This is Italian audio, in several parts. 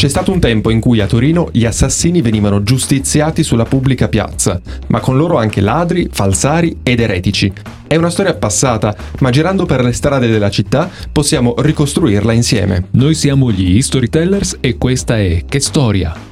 C'è stato un tempo in cui a Torino gli assassini venivano giustiziati sulla pubblica piazza, ma con loro anche ladri, falsari ed eretici. È una storia passata, ma girando per le strade della città possiamo ricostruirla insieme. Noi siamo gli Storytellers e questa è Che Storia?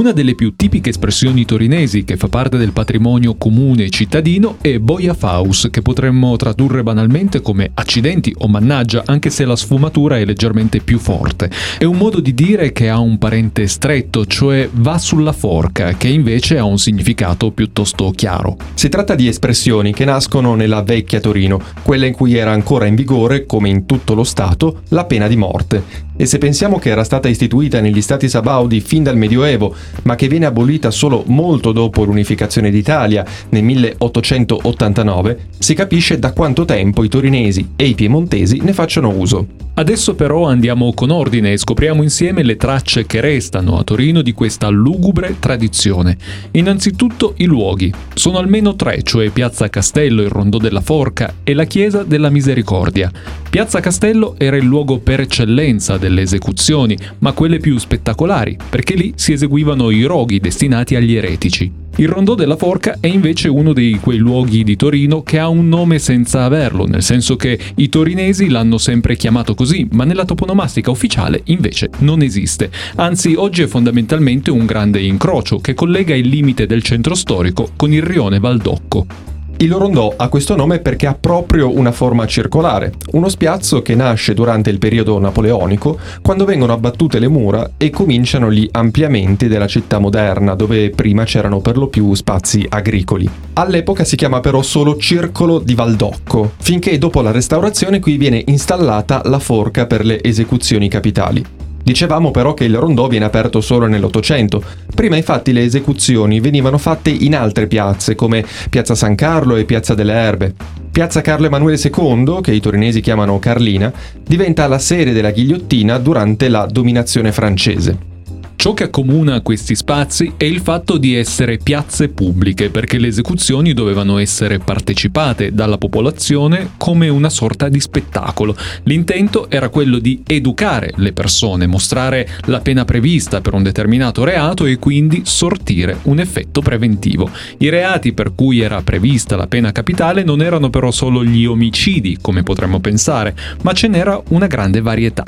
Una delle più tipiche espressioni torinesi che fa parte del patrimonio comune cittadino è boia faus, che potremmo tradurre banalmente come accidenti o mannaggia, anche se la sfumatura è leggermente più forte. È un modo di dire che ha un parente stretto, cioè va sulla forca, che invece ha un significato piuttosto chiaro. Si tratta di espressioni che nascono nella vecchia Torino, quella in cui era ancora in vigore, come in tutto lo Stato, la pena di morte. E se pensiamo che era stata istituita negli Stati Sabaudi fin dal Medioevo, ma che viene abolita solo molto dopo l'unificazione d'Italia nel 1889, si capisce da quanto tempo i torinesi e i piemontesi ne facciano uso. Adesso però andiamo con ordine e scopriamo insieme le tracce che restano a Torino di questa lugubre tradizione. Innanzitutto i luoghi. Sono almeno tre, cioè Piazza Castello, il Rondò della Forca e la Chiesa della Misericordia. Piazza Castello era il luogo per eccellenza delle esecuzioni, ma quelle più spettacolari, perché lì si eseguivano i roghi destinati agli eretici. Il Rondò della Forca è invece uno di quei luoghi di Torino che ha un nome senza averlo, nel senso che i torinesi l'hanno sempre chiamato così, ma nella toponomastica ufficiale invece non esiste. Anzi, oggi è fondamentalmente un grande incrocio che collega il limite del centro storico con il rione Valdocco. Il rondò ha questo nome perché ha proprio una forma circolare, uno spiazzo che nasce durante il periodo napoleonico, quando vengono abbattute le mura e cominciano gli ampliamenti della città moderna, dove prima c'erano per lo più spazi agricoli. All'epoca si chiama però solo Circolo di Valdocco, finché dopo la restaurazione qui viene installata la forca per le esecuzioni capitali. Dicevamo però che il rondò viene aperto solo nell'Ottocento. Prima infatti le esecuzioni venivano fatte in altre piazze come Piazza San Carlo e Piazza delle Erbe. Piazza Carlo Emanuele II, che i torinesi chiamano Carlina, diventa la sede della ghigliottina durante la dominazione francese. Ciò che accomuna questi spazi è il fatto di essere piazze pubbliche, perché le esecuzioni dovevano essere partecipate dalla popolazione come una sorta di spettacolo. L'intento era quello di educare le persone, mostrare la pena prevista per un determinato reato e quindi sortire un effetto preventivo. I reati per cui era prevista la pena capitale non erano però solo gli omicidi, come potremmo pensare, ma ce n'era una grande varietà.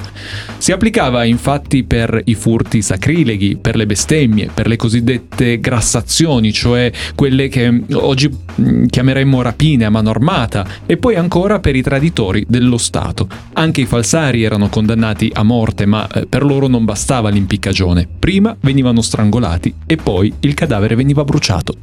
Si applicava infatti per i furti sacri sacrileghi, per le bestemmie, per le cosiddette grassazioni, cioè quelle che oggi mm, chiameremmo rapine a mano armata, e poi ancora per i traditori dello Stato. Anche i falsari erano condannati a morte, ma eh, per loro non bastava l'impiccagione. Prima venivano strangolati e poi il cadavere veniva bruciato.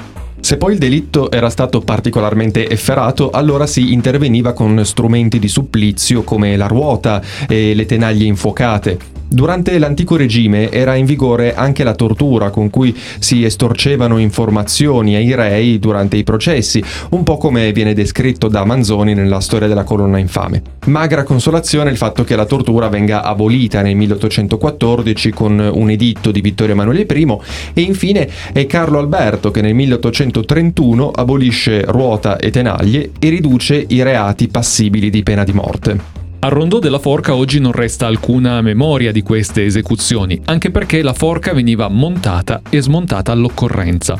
Se poi il delitto era stato particolarmente efferato, allora si interveniva con strumenti di supplizio come la ruota e le tenaglie infuocate. Durante l'antico regime era in vigore anche la tortura con cui si estorcevano informazioni ai rei durante i processi, un po' come viene descritto da Manzoni nella storia della colonna infame. Magra consolazione il fatto che la tortura venga abolita nel 1814 con un editto di Vittorio Emanuele I e infine è Carlo Alberto che nel 1831 abolisce ruota e tenaglie e riduce i reati passibili di pena di morte. Al rondò della forca oggi non resta alcuna memoria di queste esecuzioni, anche perché la forca veniva montata e smontata all'occorrenza.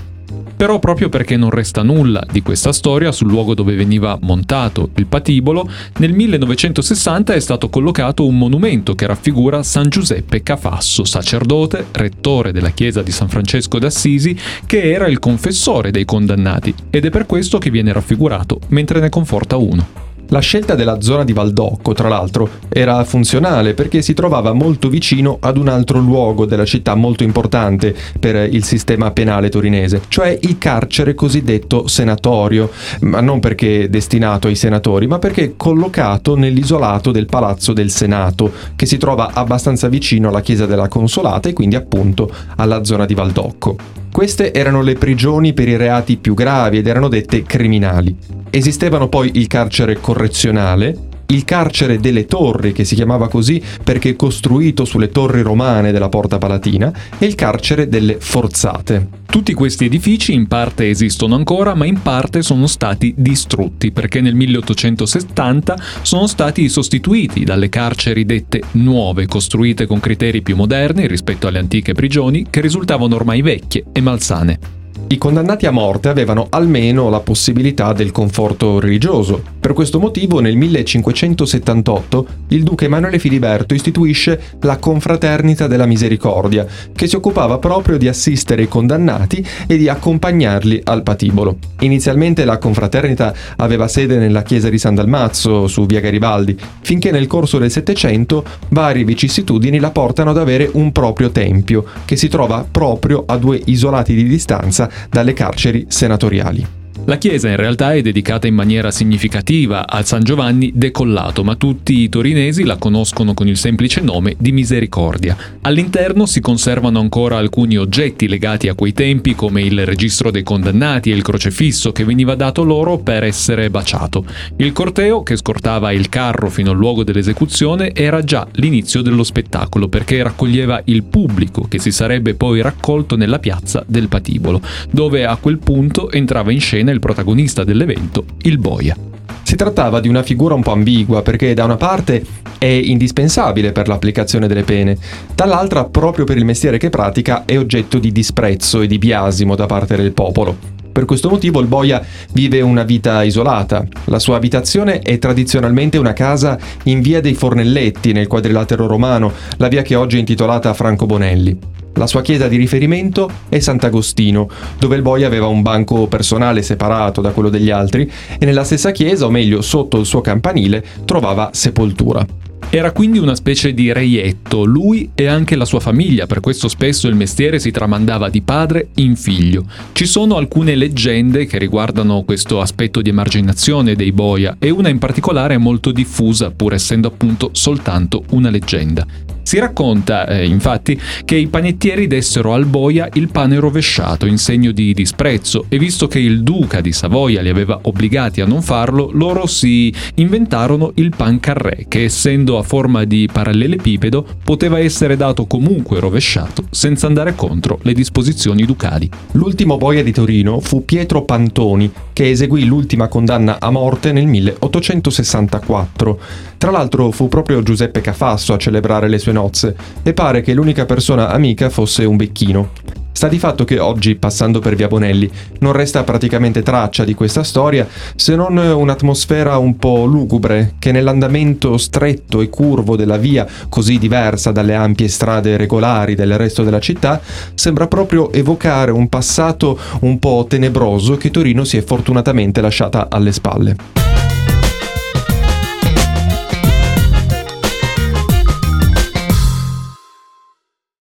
Però proprio perché non resta nulla di questa storia sul luogo dove veniva montato il patibolo, nel 1960 è stato collocato un monumento che raffigura San Giuseppe Cafasso, sacerdote, rettore della chiesa di San Francesco d'Assisi, che era il confessore dei condannati, ed è per questo che viene raffigurato mentre ne conforta uno. La scelta della zona di Valdocco, tra l'altro, era funzionale perché si trovava molto vicino ad un altro luogo della città molto importante per il sistema penale torinese, cioè il carcere cosiddetto senatorio, ma non perché destinato ai senatori, ma perché collocato nell'isolato del Palazzo del Senato, che si trova abbastanza vicino alla chiesa della Consolata e quindi appunto alla zona di Valdocco. Queste erano le prigioni per i reati più gravi ed erano dette criminali. Esistevano poi il carcere correzionale, il carcere delle torri, che si chiamava così perché costruito sulle torri romane della Porta Palatina, e il carcere delle forzate. Tutti questi edifici in parte esistono ancora, ma in parte sono stati distrutti perché nel 1870 sono stati sostituiti dalle carceri dette nuove, costruite con criteri più moderni rispetto alle antiche prigioni che risultavano ormai vecchie e malsane. I condannati a morte avevano almeno la possibilità del conforto religioso. Per questo motivo nel 1578 il duca Emanuele Filiberto istituisce la Confraternita della Misericordia, che si occupava proprio di assistere i condannati e di accompagnarli al patibolo. Inizialmente la confraternita aveva sede nella chiesa di San Dalmazzo, su via Garibaldi, finché nel corso del Settecento varie vicissitudini la portano ad avere un proprio tempio, che si trova proprio a due isolati di distanza dalle carceri senatoriali. La chiesa in realtà è dedicata in maniera significativa a San Giovanni decollato, ma tutti i torinesi la conoscono con il semplice nome di Misericordia. All'interno si conservano ancora alcuni oggetti legati a quei tempi come il registro dei condannati e il crocefisso che veniva dato loro per essere baciato. Il corteo che scortava il carro fino al luogo dell'esecuzione era già l'inizio dello spettacolo perché raccoglieva il pubblico che si sarebbe poi raccolto nella piazza del patibolo, dove a quel punto entrava in scena il il protagonista dell'evento, il boia. Si trattava di una figura un po' ambigua perché da una parte è indispensabile per l'applicazione delle pene, dall'altra proprio per il mestiere che pratica è oggetto di disprezzo e di biasimo da parte del popolo. Per questo motivo il boia vive una vita isolata. La sua abitazione è tradizionalmente una casa in via dei Fornelletti, nel quadrilatero romano, la via che oggi è intitolata Franco Bonelli. La sua chiesa di riferimento è Sant'Agostino, dove il boia aveva un banco personale separato da quello degli altri e nella stessa chiesa, o meglio sotto il suo campanile, trovava sepoltura. Era quindi una specie di reietto, lui e anche la sua famiglia, per questo spesso il mestiere si tramandava di padre in figlio. Ci sono alcune leggende che riguardano questo aspetto di emarginazione dei boia e una in particolare è molto diffusa, pur essendo appunto soltanto una leggenda. Si racconta, eh, infatti, che i panettieri dessero al boia il pane rovesciato in segno di disprezzo e visto che il duca di Savoia li aveva obbligati a non farlo, loro si inventarono il pan carré, che essendo a forma di parallelepipedo poteva essere dato comunque rovesciato senza andare contro le disposizioni ducali. L'ultimo boia di Torino fu Pietro Pantoni, che eseguì l'ultima condanna a morte nel 1864. Tra l'altro fu proprio Giuseppe Cafasso a celebrare le sue nozze e pare che l'unica persona amica fosse un becchino. Sta di fatto che oggi, passando per Via Bonelli, non resta praticamente traccia di questa storia se non un'atmosfera un po' lugubre che nell'andamento stretto e curvo della via, così diversa dalle ampie strade regolari del resto della città, sembra proprio evocare un passato un po' tenebroso che Torino si è fortunatamente lasciata alle spalle.